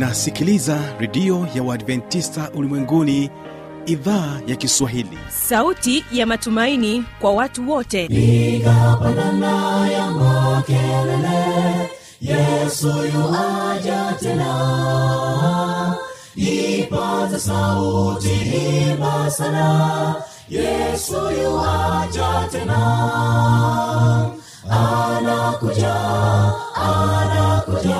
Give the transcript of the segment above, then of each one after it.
unasikiliza redio ya uadventista ulimwenguni idhaa ya kiswahili. Sauti ya matumaini kwa watu wote. Ikapandana ya makelele yesu yuwaja tena. Ipata sauti imba sana yesu yuwaja tena. Anakuja anakuja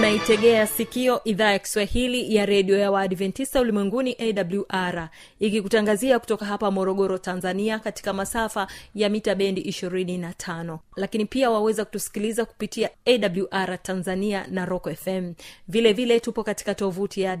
unaitegea sikio idhaa ya kiswahili ya redio ya waadventista ulimwenguni awr ikikutangazia kutoka hapa morogoro tanzania katika masafa ya mita bendi 25 lakini pia waweza kutusikiliza kupitia awr tanzania na rock fm vile vile tupo katika tovuti ya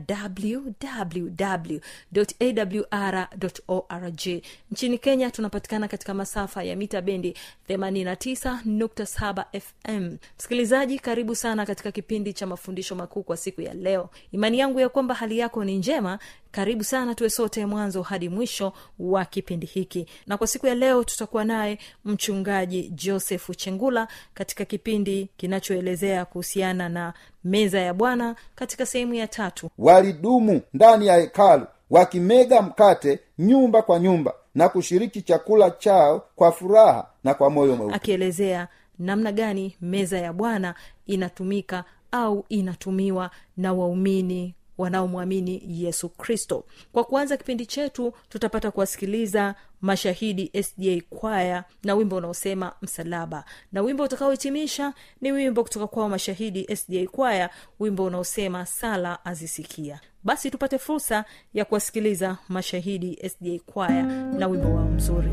wwwawr org. Nchini kenya tunapatikana katika masafa ya mita bendi 89.7 fm msikilizaji karibu sana katika kipindi cha mafundisho makuu kwa siku ya leo. Imani yangu ya kwamba hali yako ni njema karibu sana tuwe sote mwanzo hadi mwisho wa kipindi hiki. Na kwa siku ya leo tutakuwa naye mchungaji josefu chengula katika kipindi kinachoelezea kuhusiana na meza ya bwana katika sehemu ya tatu. Walidumu ndani ya hekalu wakimega mkate nyumba kwa nyumba na kushiriki chakula chao kwa furaha na kwa moyo mweupe. Akielezea namna gani meza ya bwana inatumika au inatumiwa na waumini wanaomwamini yesu kristo. Kwa kuanza kipindi chetu tutapata kuwasikiliza mashahidi sda kwaya na wimbo unaosema msalaba. Na wimbo utakaohitimisha ni wimbo kutoka kwao mashahidi sda kwaya wimbo unaosema sala azisikia. Basi tupate fursa ya kuwasikiliza mashahidi sda kwaya na wimbo wao mzuri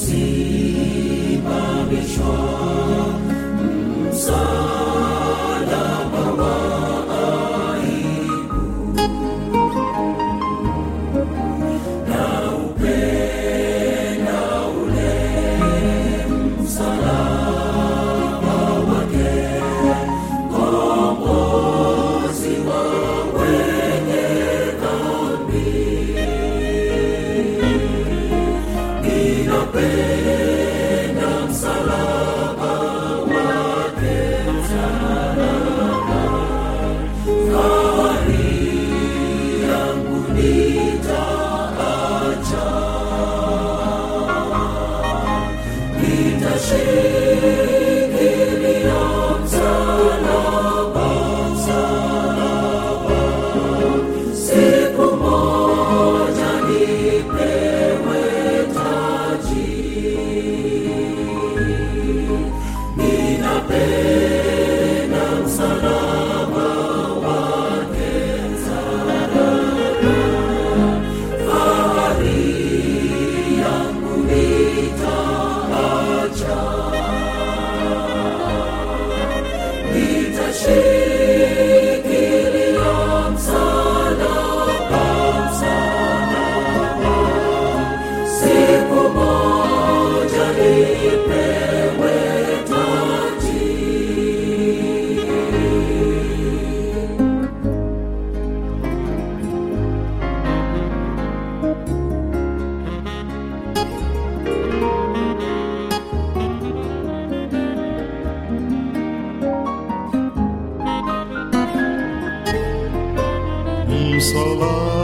see. Msalaba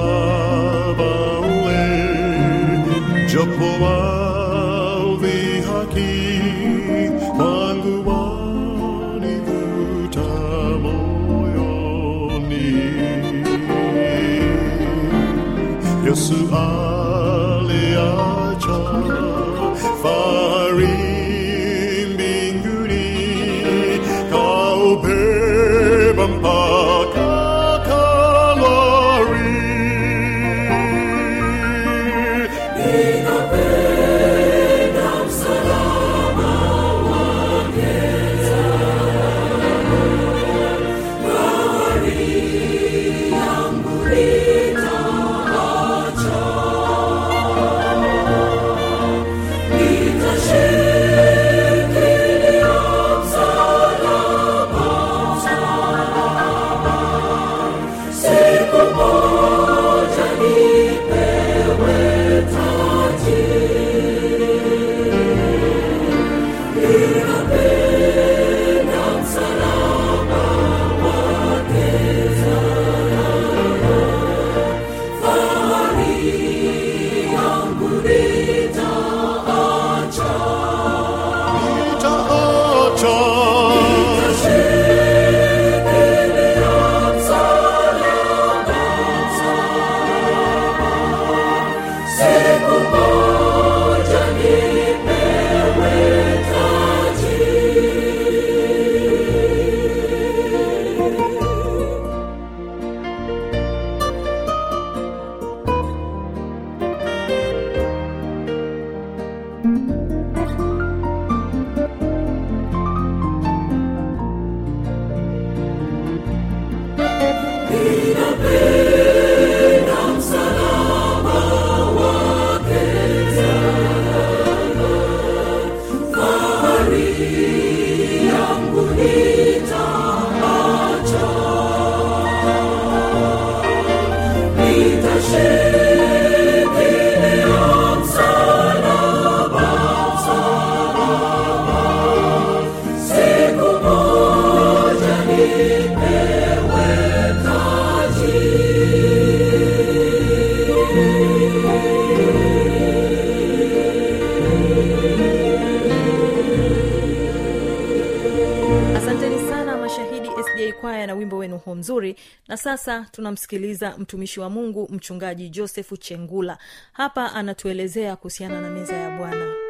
mzuri. Na sasa tunamsikiliza mtumishi wa mungu mchungaji josefu chengula hapa anatuelezea kuhusiana na meza ya bwana.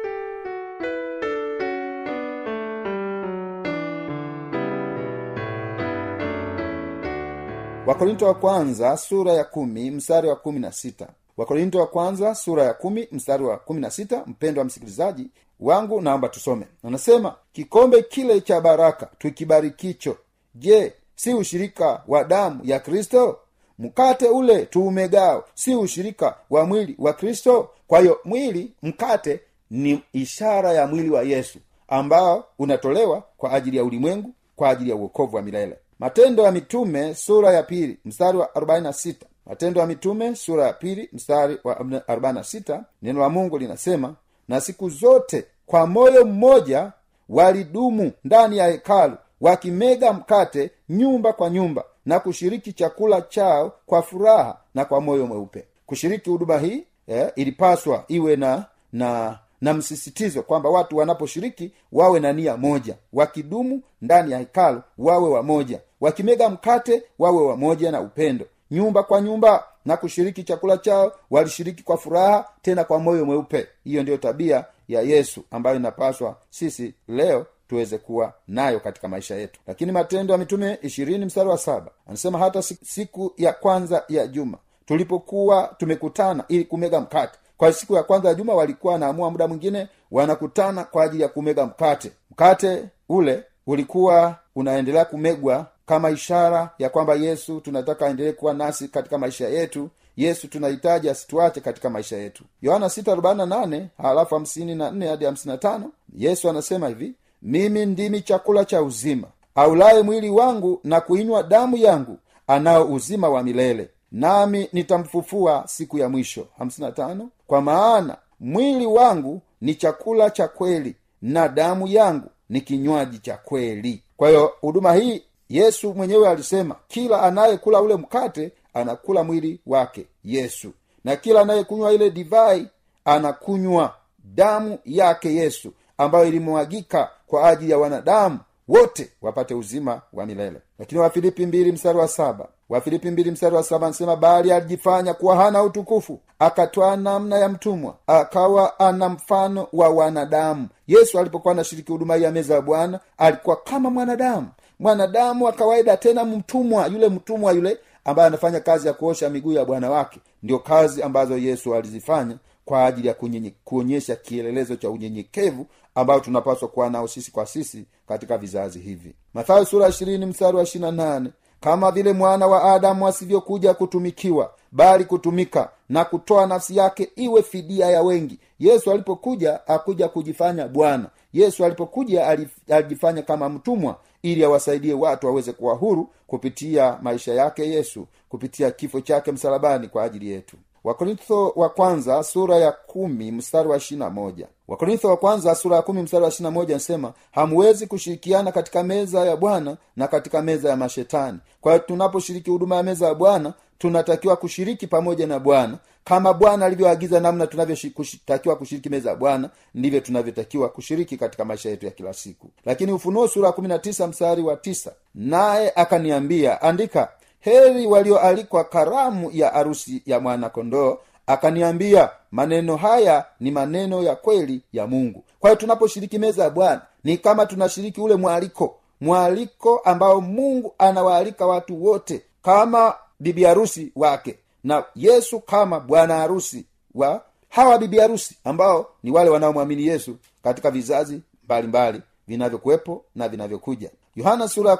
Wakorinto wa kwanza sura ya kumi mstari wa kumi na sita. Wakorinto wa kwanza sura ya kumi mstari wa kumi na sita. Mpendo wa msikilizaji wangu naomba tusome. Anasema kikombe kile cha baraka tukibarikicho je si ushirika wa damu ya kristo mkate ule tuumegao si ushirika wa mwili wa kristo kwa hiyo mwili mkate ni ishara ya mwili wa yesu ambao unatolewa kwa ajili ya ulimwengu kwa ajili ya uokovu wa milele. Matendo ya mitume sura ya pili mstari wa 46 matendo ya mitume sura ya pili mstari wa 46 neno la mungu linasema na siku zote kwa moyo mmoja walidumu ndani ya hekalu wakimega mkate nyumba kwa nyumba na kushiriki chakula chao kwa furaha na kwa moyo mweupe. Kushiriki huduma hii eh, ilipaswa iwe na na na msisitizo kwamba watu wanaposhiriki wawe na nia moja wakidumu ndani ya hekalu wawe wamoja wakimega mkate wawe wamoja na upendo. Nyumba kwa nyumba na kushiriki chakula chao walishiriki kwa furaha tena kwa moyo mweupe. Hiyo ndiyo tabia ya yesu ambayo inapaswa sisi leo tuweze kuwa nayo katika maisha yetu. Lakini matendo ya mitume ishirini mstari wa saba anasema hata siku ya kwanza ya juma tulipokuwa tumekutana ili kumega mkate. Kwa siku ya kwanza ya juma walikuwa wanaamua muda mwingine wanakutana kwa ajili ya kumega mkate. Mkate ule ulikuwa unaendelea kumegwa kama ishara ya kwamba yesu tunataka aendelee kuwa nasi katika maisha yetu. Yesu tunahitaji asituache katika maisha yetu. Yohana 6 halafu 54 hadi 55 yesu anasema hivi mimi ndimi chakula cha uzima aulaye mwili wangu na kuinywa damu yangu anao uzima wa milele. Nami nitamfufua siku ya mwisho. 55 kwa maana mwili wangu ni chakula cha kweli na damu yangu ni kinywaji cha kweli. Kwa hiyo huduma hii yesu mwenyewe alisema kila anayekula ule mkate anakula mwili wake yesu. Na kila anayekunywa ile divai anakunywa damu yake yesu ambayo ilimwagika kwa ajili ya wanadamu wote wapate uzima wa milele. Lakini wafilipi mbili mstari wa saba wafilipi mbili mstari wa saba anasema bali alijifanya kuwa hana utukufu akatwaa namna ya mtumwa akawa ana mfano wa wanadamu. Yesu alipokuwa anashiriki huduma hii ya meza ya bwana alikuwa kama mwanadamu. Mwanadamu wa kawaida tena mtumwa yule mtumwa yule ambaye anafanya kazi ya kuosha miguu ya bwana wake ndio kazi ambazo yesu alizifanya kwa ajili ya kuonyesha kielelezo cha unyenyekevu ambayo tunapaswa kuwa nao sisi kwa sisi katika vizazi hivi. Mathayo sura ishirini mstari wa ishirina nane kama vile mwana wa adamu asivyokuja kutumikiwa bali kutumika na kutoa nafsi yake iwe fidia ya wengi. Yesu alipokuja akuja kujifanya bwana. Yesu alipokuja alijifanya kama mtumwa ili awasaidie watu waweze kuwa huru kupitia maisha yake yesu kupitia kifo chake msalabani kwa ajili yetu wakorintho wa kwanza sura ya kumi mstari wa ishirina moja. Wakorintho wa kwanza sura ya kumi mstari wa ishirina moja anasema hamwezi kushirikiana katika meza ya bwana na katika meza ya mashetani. Kwa hiyo tunaposhiriki huduma ya meza ya bwana tunatakiwa kushiriki pamoja na bwana. Kama bwana alivyoagiza namna tunavyotakiwa kushiriki meza ya bwana ndivyo tunavyotakiwa kushiriki katika maisha yetu ya kila siku. Lakini ufunuo sura ya mstari wa tisa naye akaniambia andika heri walioalikwa karamu ya arusi ya mwanakondoo akaniambia maneno haya ni maneno ya kweli ya mungu. Kwa hiyo tunaposhiriki meza ya bwana ni kama tunashiriki ule mwaliko mwaliko ambao mungu anawaalika watu wote kama bibi harusi wake na yesu kama bwana harusi wa hawa bibi harusi ambao ni wale wanaomwamini yesu katika vizazi mbalimbali vinavyokuwepo na vinavyokuja yohana sura ya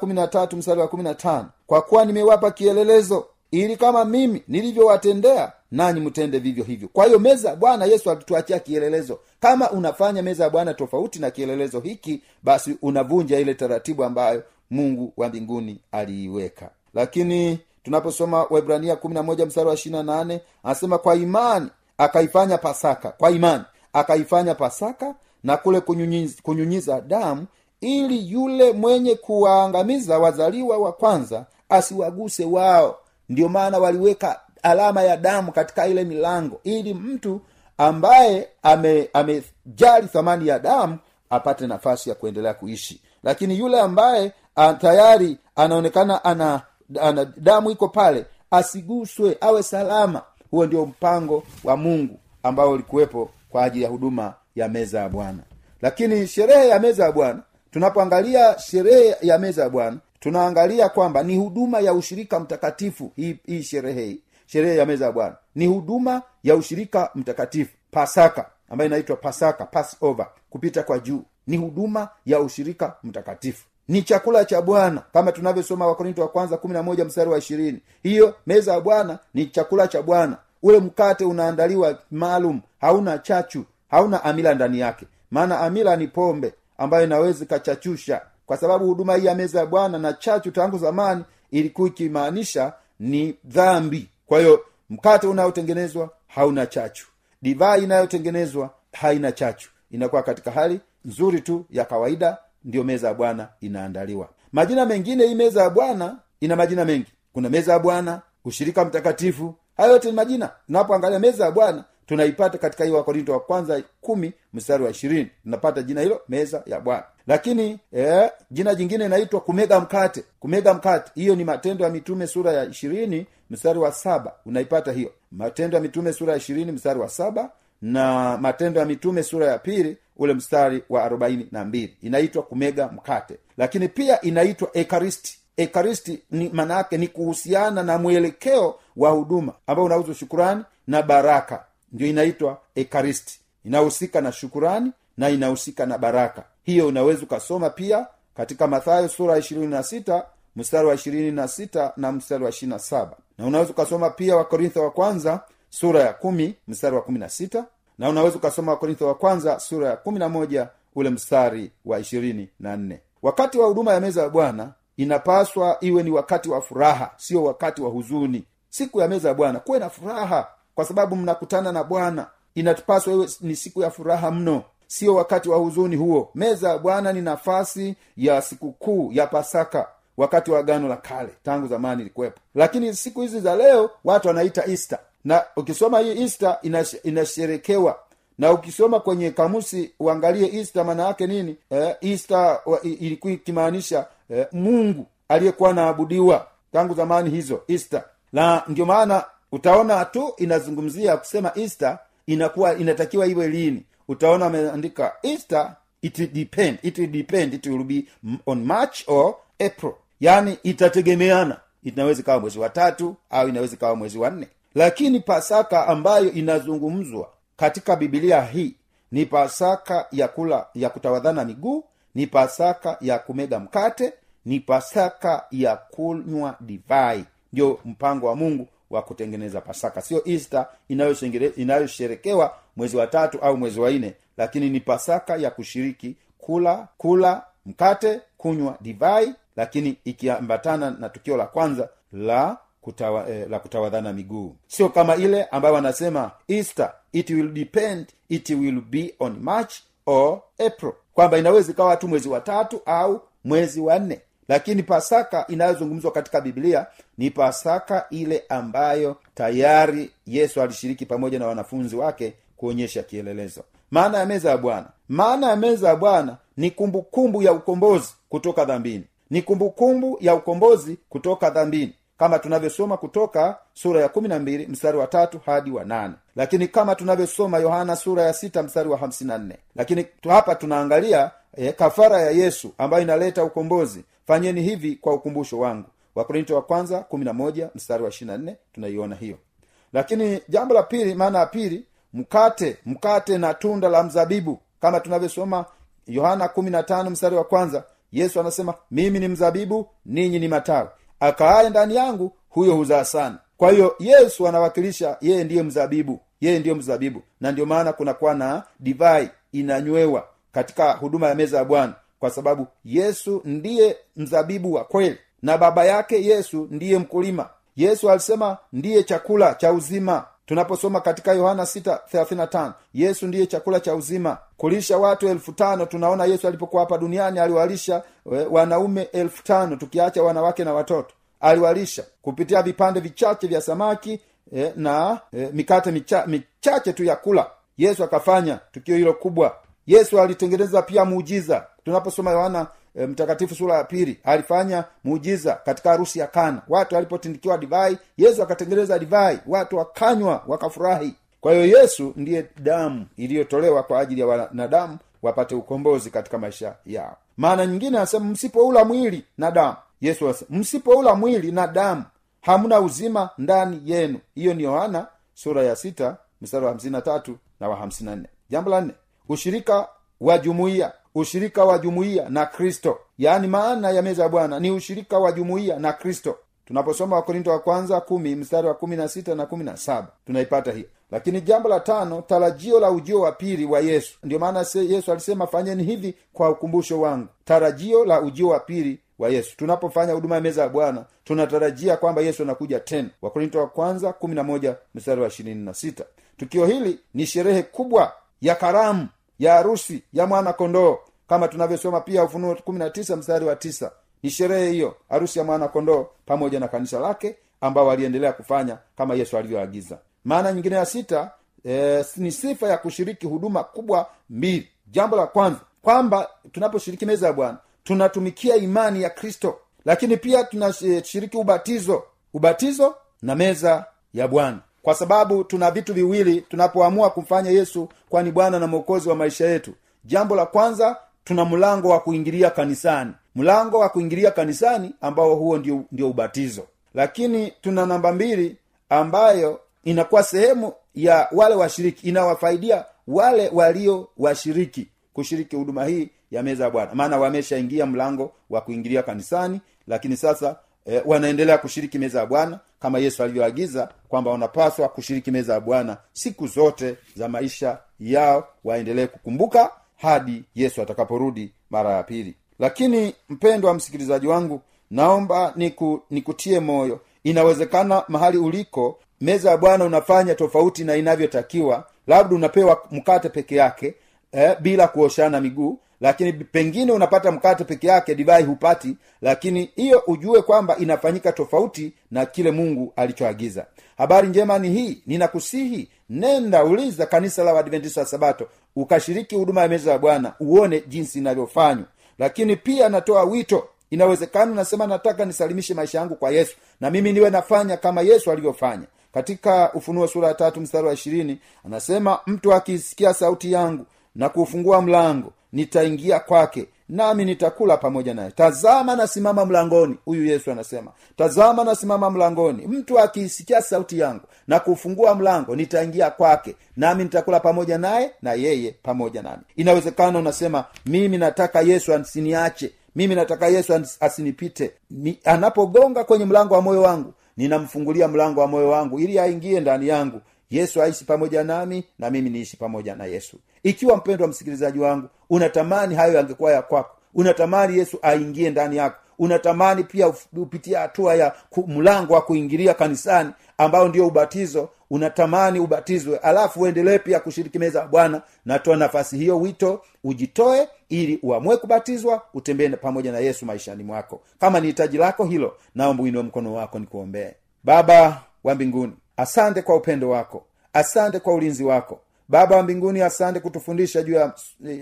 mstari wa kwa kuwa nimewapa kielelezo ili kama mimi nilivyowatendea nanyi mtende vivyo hivyo. Kwa hiyo meza ya bwana yesu alituachia kielelezo. Kama unafanya meza ya bwana tofauti na kielelezo hiki basi unavunja ile taratibu ambayo mungu wa mbinguni aliiweka. Lakini tunaposoma waibrania mstari wa anasema kwa imani akaifanya pasaka. Kwa imani akaifanya pasaka na kule kunyunyiza, kunyunyiza damu ili yule mwenye kuwaangamiza wazaliwa wa kwanza asiwaguse wao. Ndio maana waliweka alama ya damu katika ile milango ili mtu ambaye ame amejali thamani ya damu apate nafasi ya kuendelea kuishi. Lakini yule ambaye a, tayari anaonekana ana ana damu iko pale asiguswe awe salama. Huo ndio mpango wa mungu ambao ulikuwepo kwa ajili ya huduma ya meza ya bwana. Lakini sherehe ya meza ya bwana tunapoangalia sherehe ya meza ya bwana tunaangalia kwamba ni huduma ya ushirika mtakatifu hii, hii sherehe sherehe ya meza ya bwana. Ni huduma ya ushirika mtakatifu pasaka ambayo inaitwa pasaka passover kupita kwa juu. Ni huduma ya ushirika mtakatifu. Ni chakula cha bwana kama tunavyosoma wakorinto wa kwanza kumi na moja mstari wa ishirini. Hiyo meza ya bwana ni chakula cha bwana. Ule mkate unaandaliwa maalum hauna chachu hauna amila ndani yake. Maana amila ni pombe ambayo inaweza ikachachusha. Kwa sababu huduma hii ya meza ya bwana na chachu tangu zamani ilikuwa ikimaanisha ni dhambi. Kwa hiyo mkate unayotengenezwa hauna chachu. Divai inayotengenezwa haina chachu. Inakuwa katika hali nzuri tu ya kawaida ndiyo meza ya bwana inaandaliwa. Majina mengine hii meza ya bwana ina majina mengi. Kuna meza ya bwana ushirika mtakatifu. Hayo yote ni majina. Unapoangalia meza ya bwana tunaipata katika hiyo wakorinto wa kwanza kumi mstari wa ishirini. Tunapata jina hilo meza ya bwana. Lakini eh, jina jingine inaitwa kumega mkate. Kumega mkate. Hiyo ni matendo ya mitume sura ya ishirini mstari wa saba. Unaipata hiyo. Matendo ya mitume sura ya ishirini mstari wa saba. Na matendo ya mitume sura ya pili ule mstari wa arobaini na mbili. Inaitwa kumega mkate. Lakini pia inaitwa ekaristi. Ekaristi ni maana yake ni kuhusiana na mwelekeo wa huduma. Ambao unauzwa shukurani na baraka ndio inaitwa ekaristi. Inahusika na shukurani na inahusika na baraka. Hiyo unaweza ukasoma pia katika mathayo sura ya ishirini na sita mstari wa ishirini na sita na mstari wa ishiri na saba. Na unaweza ukasoma pia wakorintho wa kwanza sura ya kumi mstari wa kumi na sita. Na unaweza ukasoma wakorintho wa kwanza sura ya kumi na moja ule mstari wa ishirini na nne. Wakati wa huduma ya meza ya bwana inapaswa iwe ni wakati wa furaha sio wakati wa huzuni. Siku ya meza ya bwana kuwe na furaha kwa sababu mnakutana na bwana inapaswa iwe ni siku ya furaha mno sio wakati wa huzuni huo. Meza ya bwana ni nafasi ya sikukuu ya pasaka wakati wa agano la kale tangu zamani ilikuwepo. Lakini siku hizi za leo watu wanaita easter. Na ukisoma hii easter inash, inasherekewa. Na ukisoma kwenye kamusi uangalie easter maana yake nini? Eh, easter ilikuwa ikimaanisha eh, mungu aliyekuwa anaabudiwa tangu zamani hizo easter. Na ndio maana utaona tu inazungumzia kusema easter inakuwa inatakiwa iwe lini. Utaona ameandika easter it depend it depend it will be on march or april. Yaani itategemeana. Inaweza ikawa mwezi wa tatu au inaweza ikawa mwezi wa nne. Lakini pasaka ambayo inazungumzwa katika bibilia hii ni pasaka ya kula ya kutawadhana miguu ni pasaka ya kumega mkate ni pasaka ya kunywa divai. Ndio mpango wa mungu wa kutengeneza pasaka. Sio easter inayosherekewa mwezi wa tatu au mwezi wa nne lakini ni pasaka ya kushiriki kula kula mkate kunywa divai lakini ikiambatana na tukio la kwanza la kutawa, eh, la kutawadhana miguu. Sio kama ile ambayo wanasema easter it will depend it will be on march or april. Kwamba inaweza ikawa tu mwezi wa tatu au mwezi wa nne lakini pasaka inayozungumzwa katika biblia ni pasaka ile ambayo tayari yesu alishiriki pamoja na wanafunzi wake kuonyesha kielelezo. Maana ya meza ya bwana. Maana ya meza ya bwana ni kumbukumbu kumbu ya ukombozi kutoka dhambini. Ni kumbukumbu kumbu ya ukombozi kutoka dhambini. Kama tunavyosoma kutoka sura ya kumi na mbili mstari wa tatu hadi wa nane. Lakini kama tunavyosoma yohana sura ya sita mstari wa hamsini na nne. Lakini hapa tunaangalia e, kafara ya yesu ambayo inaleta ukombozi fanyeni hivi kwa ukumbusho wangu. Wakorinto wa kwanza mstari wa tunaiona hiyo. Lakini jambo la pili maana ya pili mkate mkate na tunda la mzabibu. Kama tunavyosoma yohana kumi na tano mstari wa kwanza yesu anasema mimi ni mzabibu ninyi ni matawi. Akaaye ndani yangu huyo huzaa sana. Kwa hiyo yesu anawakilisha yeye ndiye mzabibu. Yeye ndiyo mzabibu. Na ndio maana kunakuwa na divai inanywewa katika huduma ya meza ya bwana kwa sababu yesu ndiye mzabibu wa kweli na baba yake yesu ndiye mkulima. Yesu alisema ndiye chakula cha uzima. Tunaposoma katika yohana 6:35 yesu ndiye chakula cha uzima. Kulisha watu elfu tano tunaona yesu alipokuwa hapa duniani aliwalisha eh, wanaume elfu tano tukiacha wanawake na watoto. Aliwalisha kupitia vipande vichache vya samaki eh, na eh, mikate micha, michache tu ya kula. Yesu akafanya tukio hilo kubwa yesu alitengeneza pia muujiza. Tunaposoma yohana e, mtakatifu sura ya pili alifanya muujiza katika harusi ya kana. Watu walipotindikiwa divai yesu akatengeneza divai. Watu wakanywa wakafurahi. Kwa hiyo yesu ndiye damu iliyotolewa kwa ajili ya wanadamu wapate ukombozi katika maisha yao. Maana nyingine anasema msipoula mwili na damu. Yesu anasema msipoula mwili na damu hamna uzima ndani yenu. Hiyo ni yohana sura ya sita mstari wa tatu na wa na jambo la nne ushirika wa jumuiya ushirika wa jumuiya na kristo. Yaani maana ya meza ya bwana ni ushirika wa jumuiya na kristo. Tunaposoma wakorinto wa kwanza kumi mstari wa kumi na kumi na saba tunaipata hiyo lakini jambo la tano tarajio la ujio wa pili wa yesu. Ndiyo maana yesu alisema fanyeni hivi kwa ukumbusho wangu. Tarajio la ujio wa pili wa yesu. Tunapofanya huduma ya meza ya bwana tunatarajia kwamba yesu anakuja tena. Wakorinto wa kwanza kumi na moja mstari wa ishirini tukio hili ni sherehe kubwa ya karamu ya harusi ya mwana kondoo. Kama tunavyosoma pia ufunuo kumi na tisa mstari wa tisa ni sherehe hiyo harusi ya mwana kondoo pamoja na kanisa lake ambao waliendelea kufanya kama yesu alivyoagiza. Maana nyingine ya sita e, ni sifa ya kushiriki huduma kubwa mbili. Jambo la kwanza kwamba tunaposhiriki meza ya bwana tunatumikia imani ya kristo. Lakini pia tunashiriki ubatizo ubatizo na meza ya bwana kwa sababu tuna vitu viwili tunapoamua kumfanya yesu kwani bwana na mwokozi wa maisha yetu. Jambo la kwanza tuna mlango wa kuingilia kanisani. Mlango wa kuingilia kanisani ambao huo ndio, ndio ubatizo. Lakini tuna namba mbili ambayo inakuwa sehemu ya wale washiriki inawafaidia wale walio washiriki kushiriki huduma hii ya meza ya bwana. Maana wameshaingia mlango wa kuingilia kanisani lakini sasa e, wanaendelea kushiriki meza ya bwana kama yesu alivyoagiza kwamba wanapaswa kushiriki meza ya bwana siku zote za maisha yao waendelee kukumbuka hadi yesu atakaporudi mara ya pili. Lakini mpendwa msikilizaji wangu naomba niku, nikutie moyo. Inawezekana mahali uliko meza ya bwana unafanya tofauti na inavyotakiwa. Labda unapewa mkate peke yake eh, bila kuoshana miguu lakini pengine unapata mkate peke yake divai hupati lakini hiyo ujue kwamba inafanyika tofauti na kile mungu alichoagiza. Habari njema ni hii ninakusihi nenda uliza kanisa la wadventista wa sabato ukashiriki huduma ya meza ya bwana uone jinsi inavyofanywa. Lakini pia natoa wito inawezekana nasema nataka nisalimishe maisha yangu kwa yesu na mimi niwe nafanya kama yesu alivyofanya. Katika ufunuo sura ya tatu mstari wa ishirini anasema mtu akisikia sauti yangu na kuufungua mlango nitaingia kwake nami nitakula pamoja naye. Tazama nasimama mlangoni huyu yesu anasema. Tazama nasimama mlangoni. Mtu akiisikia sauti yangu na kufungua mlango nitaingia kwake nami nitakula pamoja naye na yeye pamoja nami. Inawezekana unasema mimi nataka yesu asiniache mimi nataka yesu asinipite. Ni, anapogonga kwenye mlango wa moyo wangu ninamfungulia mlango wa moyo wangu ili aingie ndani yangu. Yesu aishi pamoja nami na mimi niishi pamoja na yesu ikiwa mpendwa msikilizaji wangu unatamani hayo yangekuwa ya kwako unatamani yesu aingie ndani yako unatamani pia upitie hatua ya mlango wa kuingilia kanisani ambao ndio ubatizo unatamani ubatizwe alafu uendelee pia kushiriki meza ya bwana natoa nafasi hiyo wito ujitoe ili uamue kubatizwa utembee pamoja na yesu maishani mwako. Kama ni hitaji lako hilo naomba uinue mkono wako nikuombee. Baba wa mbinguni asante kwa upendo wako asante kwa ulinzi wako baba wa mbinguni asante kutufundisha juu ya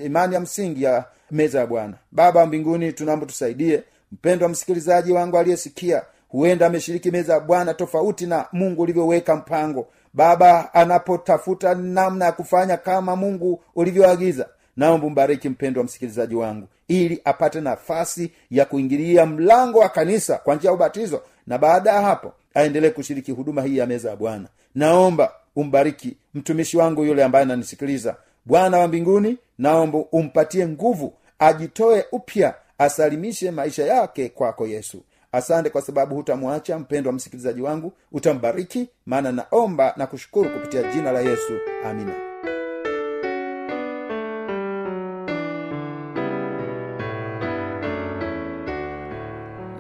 imani ya msingi ya meza ya bwana. Baba wa mbinguni tunaomba tusaidie. Mpendwa msikilizaji wangu aliyesikia huenda ameshiriki meza ya bwana tofauti na mungu ulivyoweka mpango. Baba anapotafuta namna ya kufanya kama mungu ulivyoagiza naomba mbariki mpendwa msikilizaji wangu ili apate nafasi ya kuingilia mlango wa kanisa kwa njia ya ubatizo na baada ya hapo aendelee kushiriki huduma hii ya meza ya bwana. Naomba umbariki. Mtumishi wangu yule ambaye ananisikiliza bwana wa mbinguni naomba umpatie nguvu ajitoe upya asalimishe maisha yake kwako yesu. Asante kwa sababu hutamwacha mpendo wa msikilizaji wangu utambariki maana naomba na kushukuru kupitia jina la yesu. Amina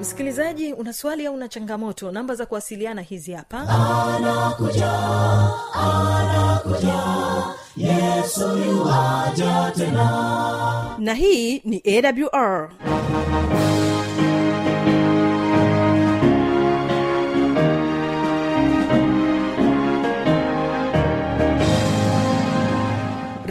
msikilizaji una swali au una changamoto? Namba za kuwasiliana hizi hapa. Anakuja anakuja. Yesu tena. Na hii ni awr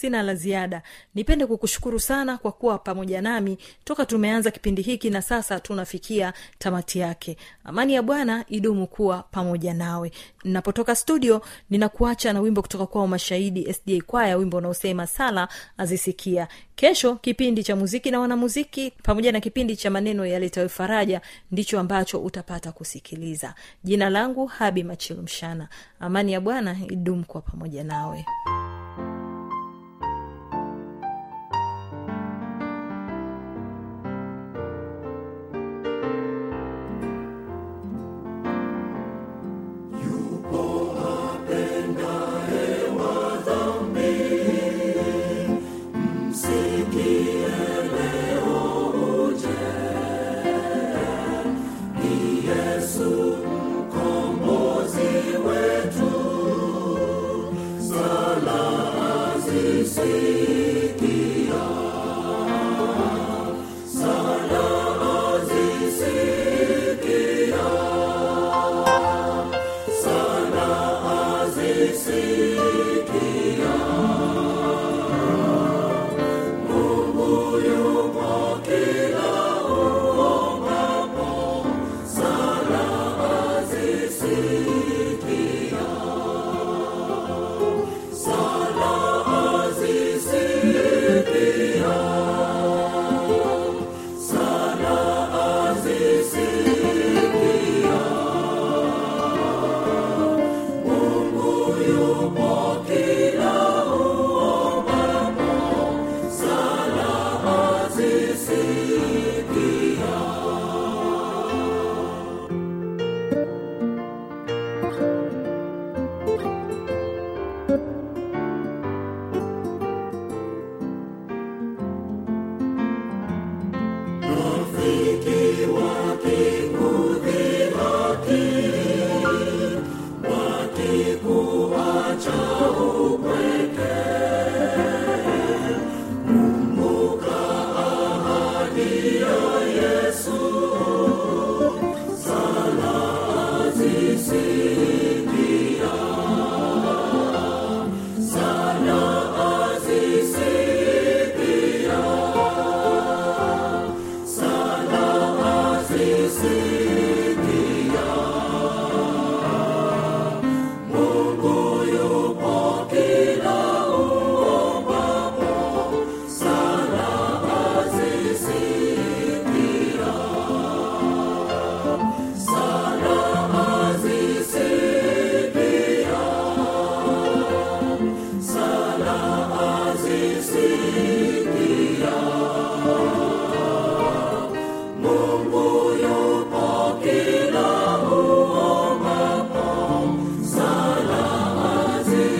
sina la ziada. Nipende kukushukuru sana kwa kuwa pamoja nami. Toka tumeanza kipindi hiki na sasa tunafikia tamati yake. Amani ya bwana idumu kuwa pamoja nawe. Napotoka studio ninakuacha na wimbo kutoka kwao mashahidi sda kwaya wimbo unaosema sala azisikia. Kesho kipindi cha muziki na wanamuziki pamoja na kipindi cha maneno yaletayo faraja ndicho ambacho utapata kusikiliza. Jina langu habi machilumshana amani ya bwana idumu kuwa pamoja nawe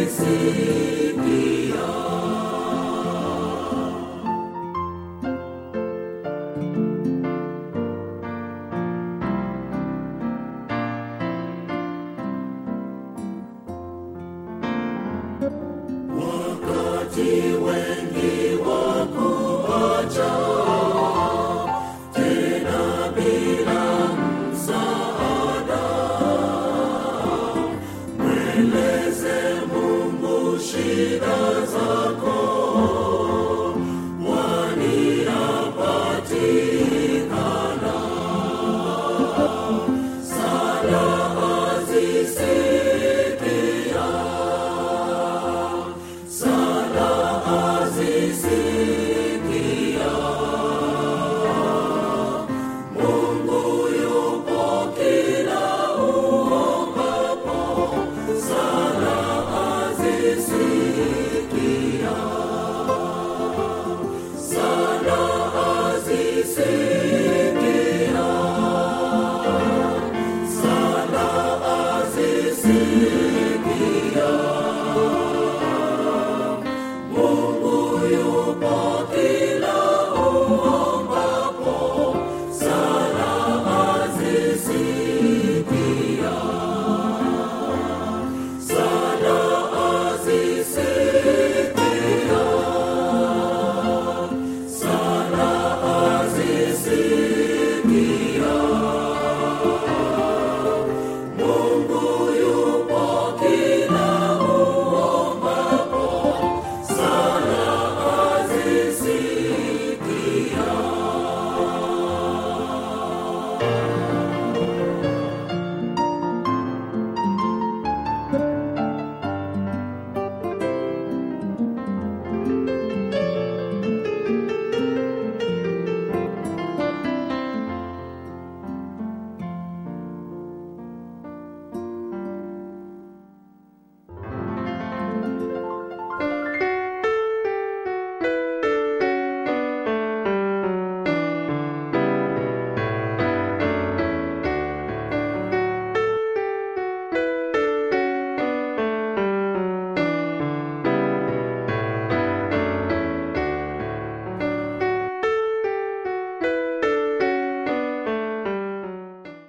Sisi